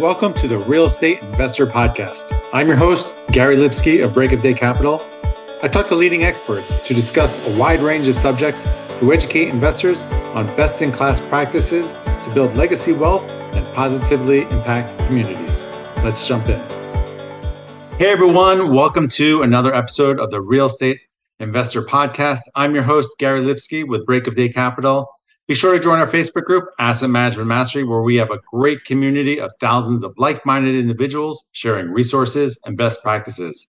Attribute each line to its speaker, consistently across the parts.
Speaker 1: Welcome to the Real Estate Investor Podcast. I'm your host, Gary Lipsky of Break of Day Capital. I talk to leading experts to discuss a wide range of subjects to educate investors on best in class practices to build legacy wealth and positively impact communities. Let's jump in. Hey everyone, welcome to another episode of the Real Estate Investor Podcast. I'm your host, Gary Lipsky with Break of Day Capital. Be sure to join our Facebook group, Asset Management Mastery, where we have a great community of thousands of like minded individuals sharing resources and best practices.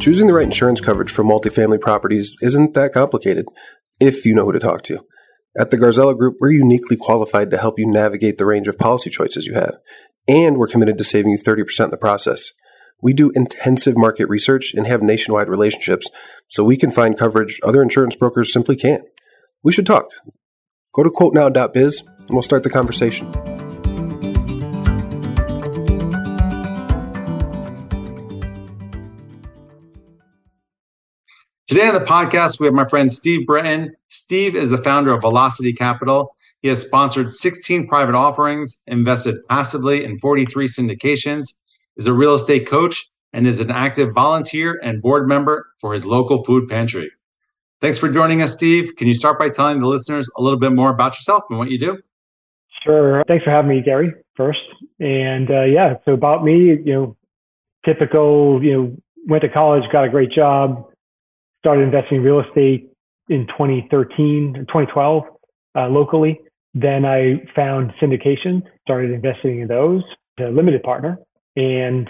Speaker 2: Choosing the right insurance coverage for multifamily properties isn't that complicated if you know who to talk to. At the Garzella Group, we're uniquely qualified to help you navigate the range of policy choices you have, and we're committed to saving you 30% in the process. We do intensive market research and have nationwide relationships, so we can find coverage other insurance brokers simply can't. We should talk. Go to quotenow.biz and we'll start the conversation.
Speaker 1: Today on the podcast, we have my friend Steeve Breton. Steeve is the founder of Velocity Capital. He has sponsored 16 private offerings, invested passively in 43 syndications, is a real estate coach, and is an active volunteer and board member for his local food pantry. Thanks for joining us, Steeve. Can you start by telling the listeners a little bit more about yourself and what you do?
Speaker 3: Sure. Thanks for having me, Gary, first. And uh, yeah, so about me, you know, typical, you know, went to college, got a great job, started investing in real estate in 2013 or 2012 uh, locally. Then I found syndications, started investing in those, a limited partner, and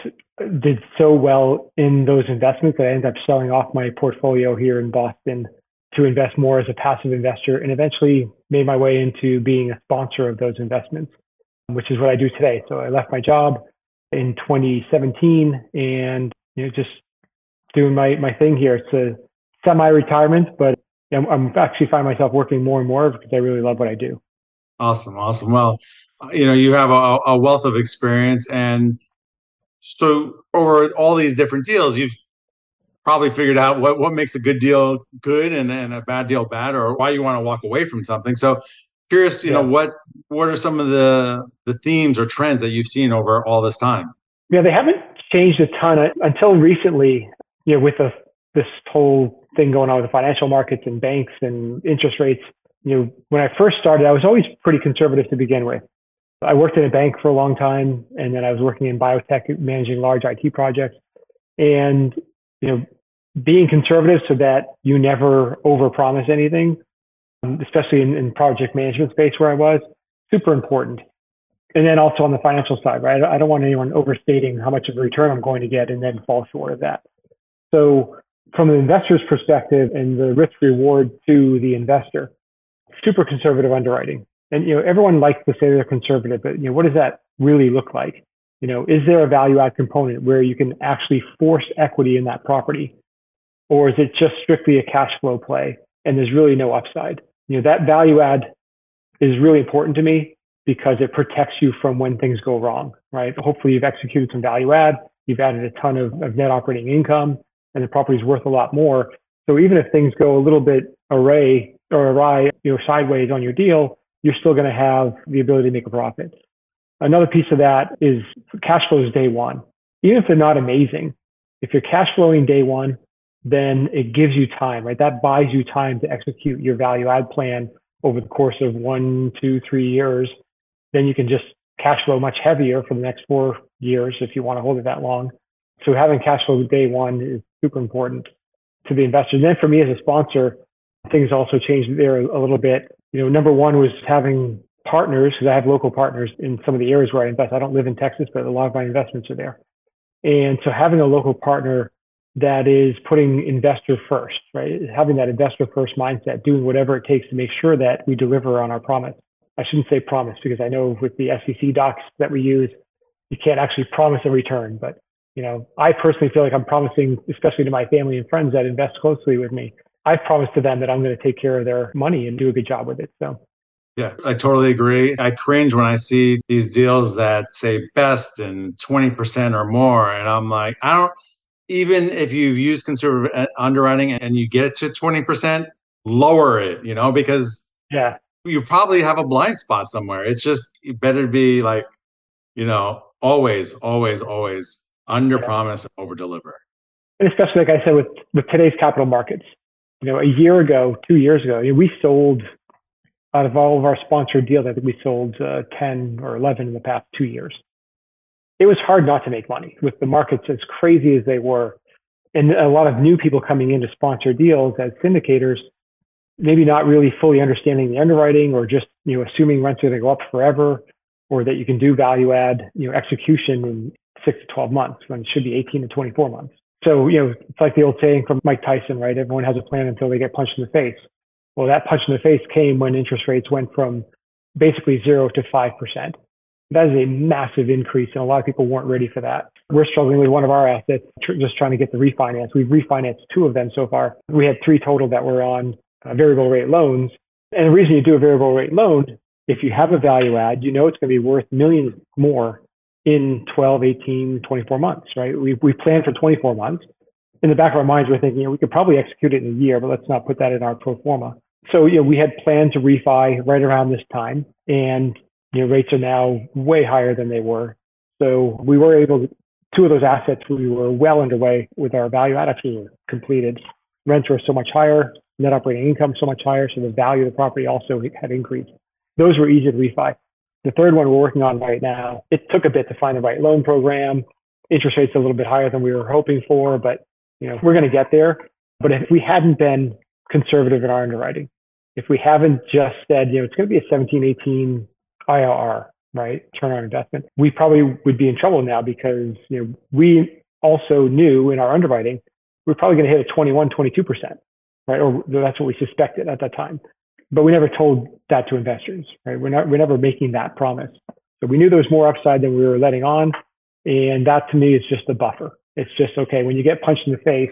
Speaker 3: did so well in those investments that I ended up selling off my portfolio here in Boston to invest more as a passive investor and eventually made my way into being a sponsor of those investments, which is what I do today. So I left my job in 2017 and you know just doing my, my thing here. It's a semi-retirement, but I'm, I'm actually find myself working more and more because I really love what I do.
Speaker 1: Awesome, awesome. Well, you know, you have a, a wealth of experience and so over all these different deals, you've probably figured out what, what makes a good deal good and, and a bad deal bad, or why you want to walk away from something. So curious, you yeah. know, what what are some of the the themes or trends that you've seen over all this time?
Speaker 3: Yeah, they haven't changed a ton uh, until recently. You know, with the this whole thing going on with the financial markets and banks and interest rates. You know, when I first started, I was always pretty conservative to begin with. I worked in a bank for a long time, and then I was working in biotech, managing large IT projects. And you know, being conservative so that you never overpromise anything, um, especially in, in project management space where I was, super important. And then also on the financial side, right? I don't want anyone overstating how much of a return I'm going to get and then fall short of that. So from an investor's perspective and the risk reward to the investor, super conservative underwriting and you know everyone likes to say they're conservative, but you know what does that really look like? You know, is there a value add component where you can actually force equity in that property, or is it just strictly a cash flow play and there's really no upside? You know, that value add is really important to me because it protects you from when things go wrong, right? Hopefully you've executed some value add, you've added a ton of, of net operating income, and the property's worth a lot more. So even if things go a little bit array or awry, you know, sideways on your deal, you're still going to have the ability to make a profit. Another piece of that is cash flows day one. Even if they're not amazing, if you're cash flowing day one, then it gives you time, right? That buys you time to execute your value add plan over the course of one, two, three years. Then you can just cash flow much heavier for the next four years if you want to hold it that long. So having cash flow day one is super important to the investor. And then for me as a sponsor, things also changed there a little bit you know, number one was having partners because I have local partners in some of the areas where I invest. I don't live in Texas, but a lot of my investments are there. And so having a local partner that is putting investor first, right? Having that investor first mindset, doing whatever it takes to make sure that we deliver on our promise. I shouldn't say promise because I know with the SEC docs that we use, you can't actually promise a return. But you know, I personally feel like I'm promising, especially to my family and friends that invest closely with me, I've promised to them that I'm going to take care of their money and do a good job with it. So.
Speaker 1: Yeah, I totally agree. I cringe when I see these deals that say best and 20% or more. And I'm like, I don't, even if you've used conservative uh, underwriting and you get to 20%, lower it, you know, because
Speaker 3: yeah,
Speaker 1: you probably have a blind spot somewhere. It's just better to be like, you know, always, always, always under promise and over deliver.
Speaker 3: And especially like I said with with today's capital markets, you know, a year ago, two years ago, you know, we sold out of all of our sponsored deals, I think we sold uh, 10 or 11 in the past two years. It was hard not to make money with the markets as crazy as they were. And a lot of new people coming into sponsor deals as syndicators, maybe not really fully understanding the underwriting or just, you know, assuming rents are going to go up forever or that you can do value add, you know, execution in six to 12 months when it should be 18 to 24 months. So, you know, it's like the old saying from Mike Tyson, right? Everyone has a plan until they get punched in the face. Well, that punch in the face came when interest rates went from basically zero to 5%. That is a massive increase, and a lot of people weren't ready for that. We're struggling with one of our assets, tr- just trying to get the refinance. We've refinanced two of them so far. We had three total that were on uh, variable rate loans. And the reason you do a variable rate loan, if you have a value add, you know it's going to be worth millions more in 12, 18, 24 months, right? We, we planned for 24 months. In the back of our minds, we're thinking, you know, we could probably execute it in a year, but let's not put that in our pro forma. So, you know, we had planned to refi right around this time and, you know, rates are now way higher than they were. So we were able to, two of those assets, we were well underway with our value add actually were completed. Rents were so much higher, net operating income so much higher. So the value of the property also had increased. Those were easy to refi. The third one we're working on right now, it took a bit to find the right loan program. Interest rates a little bit higher than we were hoping for, but you know, we're going to get there. But if we hadn't been conservative in our underwriting, if we haven't just said, you know, it's going to be a 17, 18 IRR, right? Turn on investment, we probably would be in trouble now because, you know, we also knew in our underwriting, we're probably going to hit a 21, 22%, right? Or that's what we suspected at that time. But we never told that to investors, right? We're not, we're never making that promise. So we knew there was more upside than we were letting on. And that to me is just a buffer. It's just, okay, when you get punched in the face,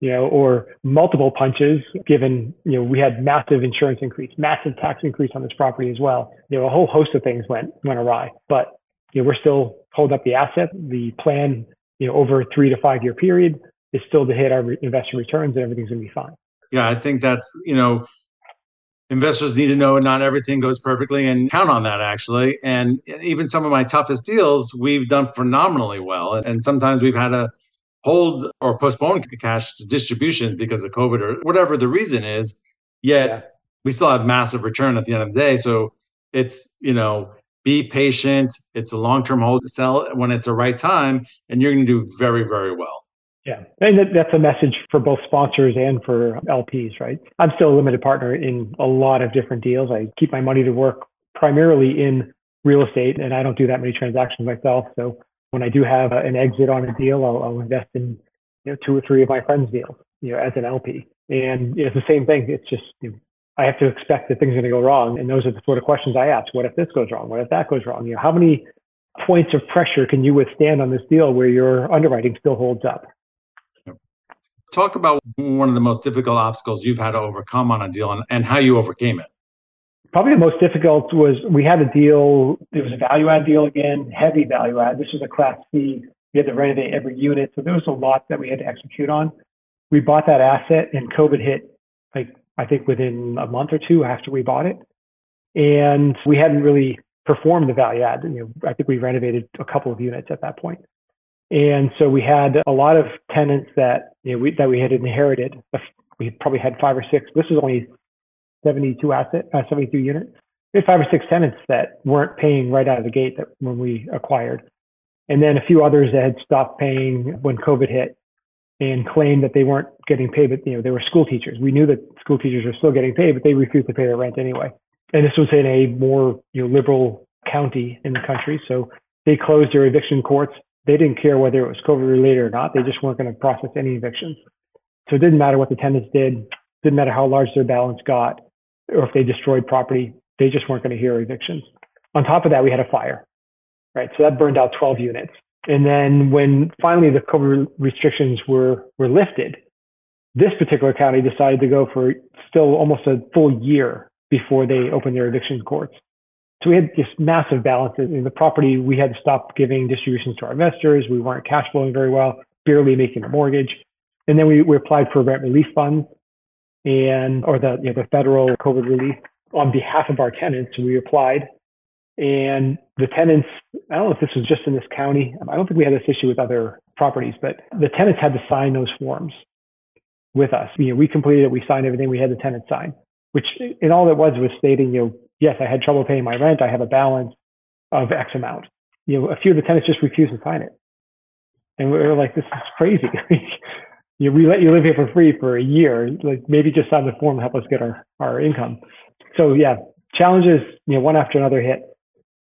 Speaker 3: you know, or multiple punches, given, you know, we had massive insurance increase, massive tax increase on this property as well. You know, a whole host of things went, went awry, but, you know, we're still holding up the asset. The plan, you know, over a three to five year period is still to hit our investor returns and everything's going to be fine.
Speaker 1: Yeah, I think that's, you know, investors need to know not everything goes perfectly and count on that actually. And even some of my toughest deals, we've done phenomenally well. And sometimes we've had to hold or postpone cash distribution because of COVID or whatever the reason is. Yet yeah. we still have massive return at the end of the day. So it's, you know, be patient. It's a long term hold, to sell when it's the right time, and you're going to do very, very well.
Speaker 3: Yeah, and that's a message for both sponsors and for LPs, right? I'm still a limited partner in a lot of different deals. I keep my money to work primarily in real estate, and I don't do that many transactions myself. So when I do have an exit on a deal, I'll, I'll invest in you know two or three of my friends' deals, you know, as an LP. And you know, it's the same thing. It's just you know, I have to expect that things are going to go wrong, and those are the sort of questions I ask. What if this goes wrong? What if that goes wrong? You know, how many points of pressure can you withstand on this deal where your underwriting still holds up?
Speaker 1: Talk about one of the most difficult obstacles you've had to overcome on a deal and, and how you overcame it.
Speaker 3: Probably the most difficult was we had a deal, it was a value add deal again, heavy value add. This was a class C. We had to renovate every unit. So there was a lot that we had to execute on. We bought that asset and COVID hit like I think within a month or two after we bought it. And we hadn't really performed the value add. You know, I think we renovated a couple of units at that point. And so we had a lot of tenants that you know, we, that we had inherited. We probably had five or six. This was only 72 asset, uh, 72 units. We had five or six tenants that weren't paying right out of the gate that when we acquired. And then a few others that had stopped paying when COVID hit and claimed that they weren't getting paid, but you know, they were school teachers. We knew that school teachers were still getting paid, but they refused to pay their rent anyway. And this was in a more, you know, liberal county in the country. So they closed their eviction courts. They didn't care whether it was COVID related or not. They just weren't going to process any evictions. So it didn't matter what the tenants did. Didn't matter how large their balance got or if they destroyed property, they just weren't going to hear evictions. On top of that, we had a fire, right? So that burned out 12 units. And then when finally the COVID restrictions were, were lifted, this particular county decided to go for still almost a full year before they opened their eviction courts. So we had just massive balances in the property. We had to stop giving distributions to our investors. We weren't cash flowing very well, barely making a mortgage. And then we, we applied for rent relief funds and or the you know, the federal COVID relief on behalf of our tenants. We applied, and the tenants. I don't know if this was just in this county. I don't think we had this issue with other properties, but the tenants had to sign those forms with us. You know, we completed it. We signed everything. We had the tenant sign, which in all it was was stating, you know, yes, I had trouble paying my rent. I have a balance of X amount. You know, a few of the tenants just refused to sign it. And we were like, this is crazy. you know, we let you live here for free for a year. Like maybe just sign the form help us get our, our income. So yeah, challenges, you know, one after another hit.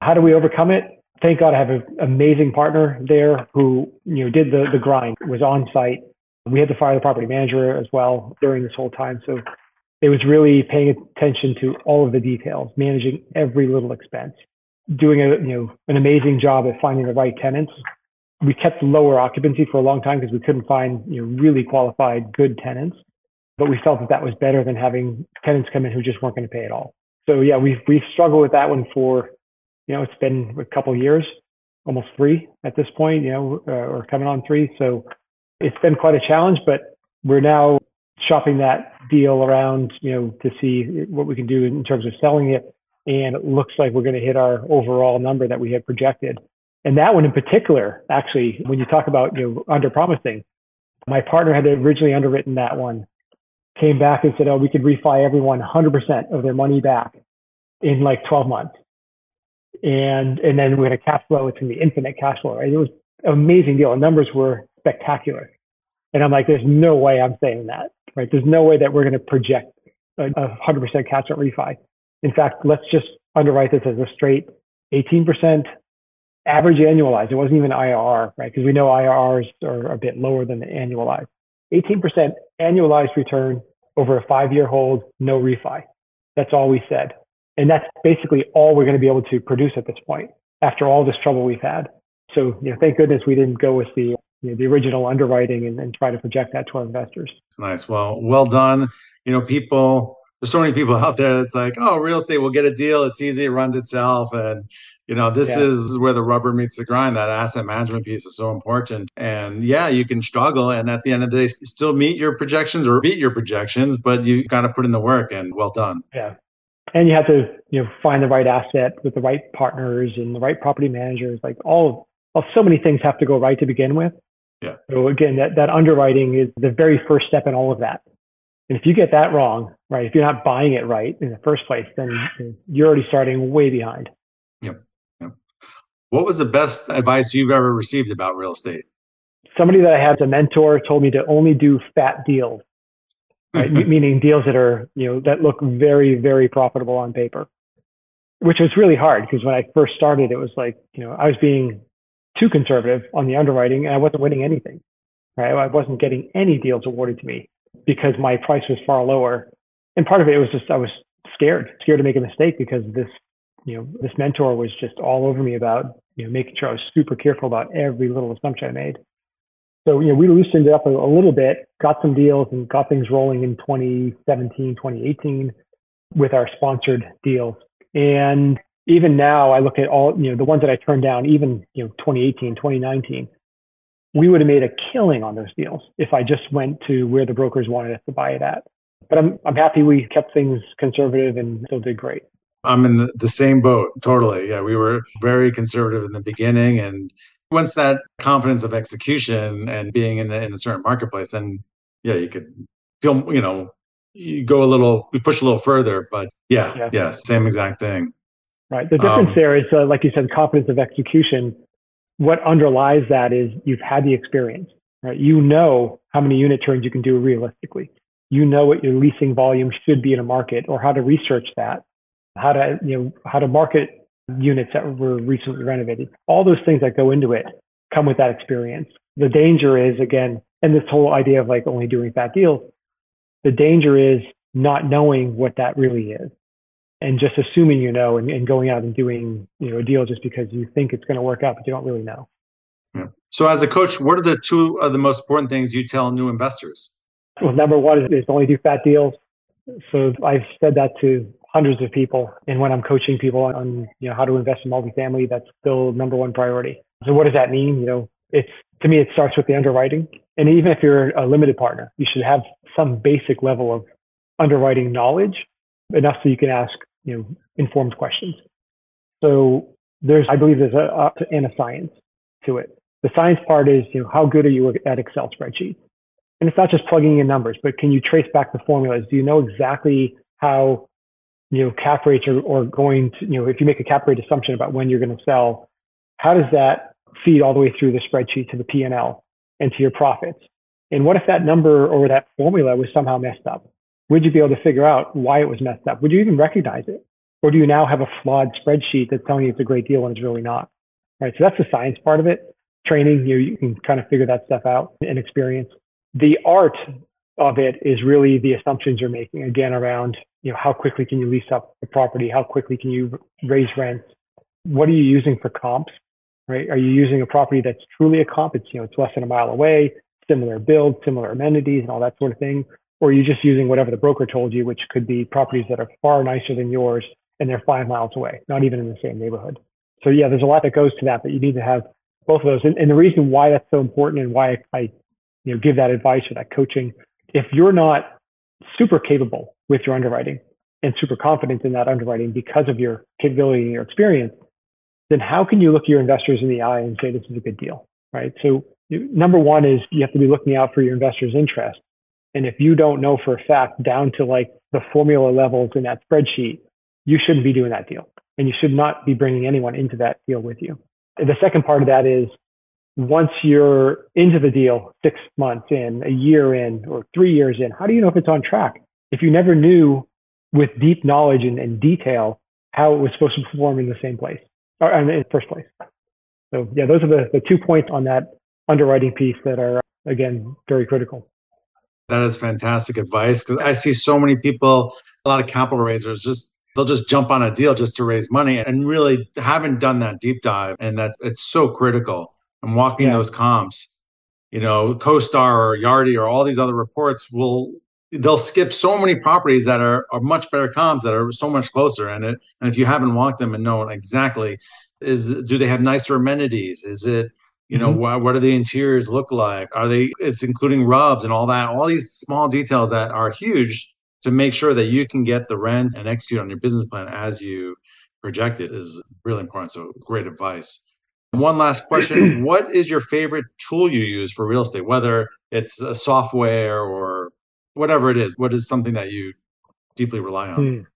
Speaker 3: How do we overcome it? Thank God I have an amazing partner there who, you know, did the, the grind, was on site. We had to fire the property manager as well during this whole time. So it was really paying attention to all of the details, managing every little expense, doing a, you know, an amazing job at finding the right tenants. We kept lower occupancy for a long time because we couldn't find you know really qualified good tenants but we felt that that was better than having tenants come in who just weren't going to pay at all. So yeah we've we've struggled with that one for you know it's been a couple years almost three at this point you know uh, or coming on three. So it's been quite a challenge but we're now shopping that deal around you know to see what we can do in terms of selling it and it looks like we're going to hit our overall number that we had projected and that one in particular, actually, when you talk about you know under promising, my partner had originally underwritten that one, came back and said, "Oh, we could refi everyone 100% of their money back in like 12 months." And and then we had a cash flow. It's going to be infinite cash flow. Right? It was amazing deal. The numbers were spectacular. And I'm like, there's no way I'm saying that. Right? There's no way that we're going to project a, a 100% cash out refi. In fact, let's just underwrite this as a straight 18% average annualized. It wasn't even IRR, right? Because we know IRRs are a bit lower than the annualized. 18% annualized return over a five year hold, no refi. That's all we said. And that's basically all we're going to be able to produce at this point after all this trouble we've had. So, you know, thank goodness we didn't go with the you know, the original underwriting and, and try to project that to our investors.
Speaker 1: Nice. Well, well done. You know, people there's so many people out there that's like, oh, real estate will get a deal. It's easy. It runs itself. And, you know, this yeah. is where the rubber meets the grind. That asset management piece is so important. And yeah, you can struggle. And at the end of the day, still meet your projections or beat your projections, but you got to put in the work and well done.
Speaker 3: Yeah. And you have to, you know, find the right asset with the right partners and the right property managers. Like all, well, so many things have to go right to begin with.
Speaker 1: Yeah.
Speaker 3: So again, that, that underwriting is the very first step in all of that. And if you get that wrong, right, if you're not buying it right in the first place, then you're already starting way behind.
Speaker 1: Yep. yep. What was the best advice you've ever received about real estate?
Speaker 3: Somebody that I had as a mentor told me to only do fat deals, right? meaning deals that are, you know, that look very, very profitable on paper, which was really hard because when I first started, it was like, you know, I was being too conservative on the underwriting and I wasn't winning anything, right? I wasn't getting any deals awarded to me because my price was far lower. And part of it was just I was scared, scared to make a mistake because this, you know, this mentor was just all over me about, you know, making sure I was super careful about every little assumption I made. So, you know, we loosened it up a, a little bit, got some deals and got things rolling in 2017, 2018 with our sponsored deals. And even now I look at all, you know, the ones that I turned down, even, you know, 2018, 2019, we would have made a killing on those deals if I just went to where the brokers wanted us to buy it at. But I'm I'm happy we kept things conservative and still did great.
Speaker 1: I'm in the, the same boat, totally. Yeah, we were very conservative in the beginning, and once that confidence of execution and being in the in a certain marketplace, then yeah, you could feel you know you go a little, we push a little further, but yeah, yeah, yeah same exact thing.
Speaker 3: Right. The difference um, there is, uh, like you said, confidence of execution what underlies that is you've had the experience, right? You know how many unit turns you can do realistically. You know what your leasing volume should be in a market or how to research that, how to, you know, how to market units that were recently renovated. All those things that go into it come with that experience. The danger is again, and this whole idea of like only doing fat deals, the danger is not knowing what that really is and just assuming you know and, and going out and doing you know a deal just because you think it's going to work out but you don't really know.
Speaker 1: Yeah. so as a coach what are the two of the most important things you tell new investors?
Speaker 3: Well number one is, is only do fat deals. So i've said that to hundreds of people. And when i'm coaching people on you know how to invest in multifamily that's still number one priority. So what does that mean? You know it's to me it starts with the underwriting. And even if you're a limited partner you should have some basic level of underwriting knowledge enough so you can ask, you know, informed questions. So there's, I believe there's a, a, and a science to it. The science part is, you know, how good are you at Excel spreadsheets? And it's not just plugging in numbers, but can you trace back the formulas? Do you know exactly how, you know, cap rates are, are going to, you know, if you make a cap rate assumption about when you're going to sell, how does that feed all the way through the spreadsheet to the P&L and to your profits? And what if that number or that formula was somehow messed up? Would you be able to figure out why it was messed up? Would you even recognize it? Or do you now have a flawed spreadsheet that's telling you it's a great deal when it's really not? Right. So that's the science part of it. Training, you, you can kind of figure that stuff out and experience. The art of it is really the assumptions you're making again around, you know, how quickly can you lease up the property? How quickly can you raise rents? What are you using for comps? Right. Are you using a property that's truly a comp? It's, you know, it's less than a mile away, similar build, similar amenities and all that sort of thing. Or you're just using whatever the broker told you, which could be properties that are far nicer than yours and they're five miles away, not even in the same neighborhood. So yeah, there's a lot that goes to that, but you need to have both of those. And, and the reason why that's so important and why I, you know, give that advice or that coaching, if you're not super capable with your underwriting and super confident in that underwriting because of your capability and your experience, then how can you look your investors in the eye and say this is a good deal, right? So number one is you have to be looking out for your investors' interest. And if you don't know for a fact down to like the formula levels in that spreadsheet, you shouldn't be doing that deal. And you should not be bringing anyone into that deal with you. The second part of that is once you're into the deal, six months in, a year in, or three years in, how do you know if it's on track? If you never knew with deep knowledge and, and detail how it was supposed to perform in the same place or in the first place. So yeah, those are the, the two points on that underwriting piece that are again very critical.
Speaker 1: That is fantastic advice because I see so many people, a lot of capital raisers just they'll just jump on a deal just to raise money and really haven't done that deep dive. And that it's so critical. And walking yeah. those comps, you know, CoStar or Yardi or all these other reports will they'll skip so many properties that are, are much better comps that are so much closer. And it and if you haven't walked them and known exactly is do they have nicer amenities? Is it you know mm-hmm. what, what do the interiors look like are they it's including rubs and all that all these small details that are huge to make sure that you can get the rent and execute on your business plan as you project it is really important. So great advice. One last question. what is your favorite tool you use for real estate, whether it's a software or whatever it is? What is something that you deeply rely on?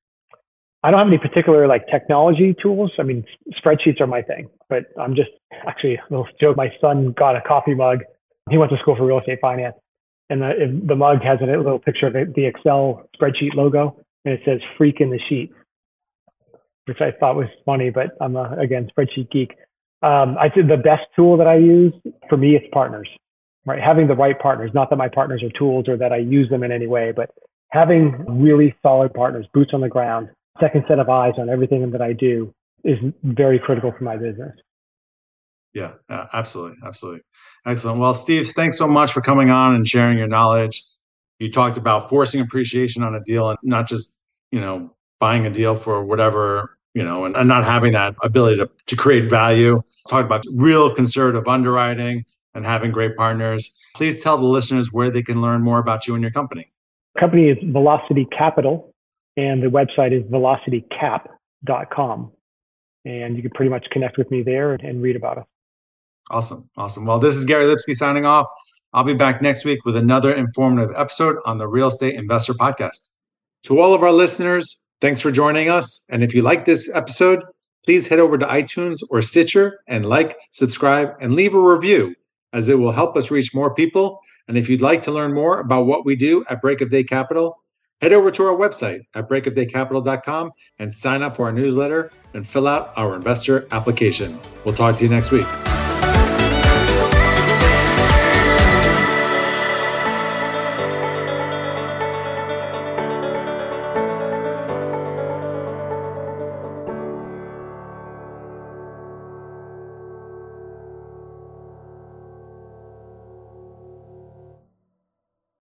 Speaker 3: I don't have any particular like technology tools. I mean, spreadsheets are my thing, but I'm just actually a little joke. My son got a coffee mug. He went to school for real estate finance and the, the mug has a little picture of the Excel spreadsheet logo, and it says "freak in the sheet," which I thought was funny. But I'm a, again spreadsheet geek. Um, I think the best tool that I use for me it's partners, right? Having the right partners. Not that my partners are tools or that I use them in any way, but having really solid partners, boots on the ground, second set of eyes on everything that I do is very critical for my business.
Speaker 1: Yeah, absolutely. Absolutely. Excellent. Well, Steeve, thanks so much for coming on and sharing your knowledge. You talked about forcing appreciation on a deal and not just, you know, buying a deal for whatever, you know, and, and not having that ability to, to create value. Talked about real conservative underwriting and having great partners. Please tell the listeners where they can learn more about you and your company.
Speaker 3: company is Velocity Capital, and the website is velocitycap.com. And you can pretty much connect with me there and read about us.
Speaker 1: Awesome. Awesome. Well, this is Gary Lipsky signing off. I'll be back next week with another informative episode on the Real Estate Investor Podcast. To all of our listeners, thanks for joining us. And if you like this episode, please head over to iTunes or Stitcher and like, subscribe, and leave a review, as it will help us reach more people. And if you'd like to learn more about what we do at Break of Day Capital, head over to our website at breakofdaycapital.com and sign up for our newsletter and fill out our investor application. We'll talk to you next week.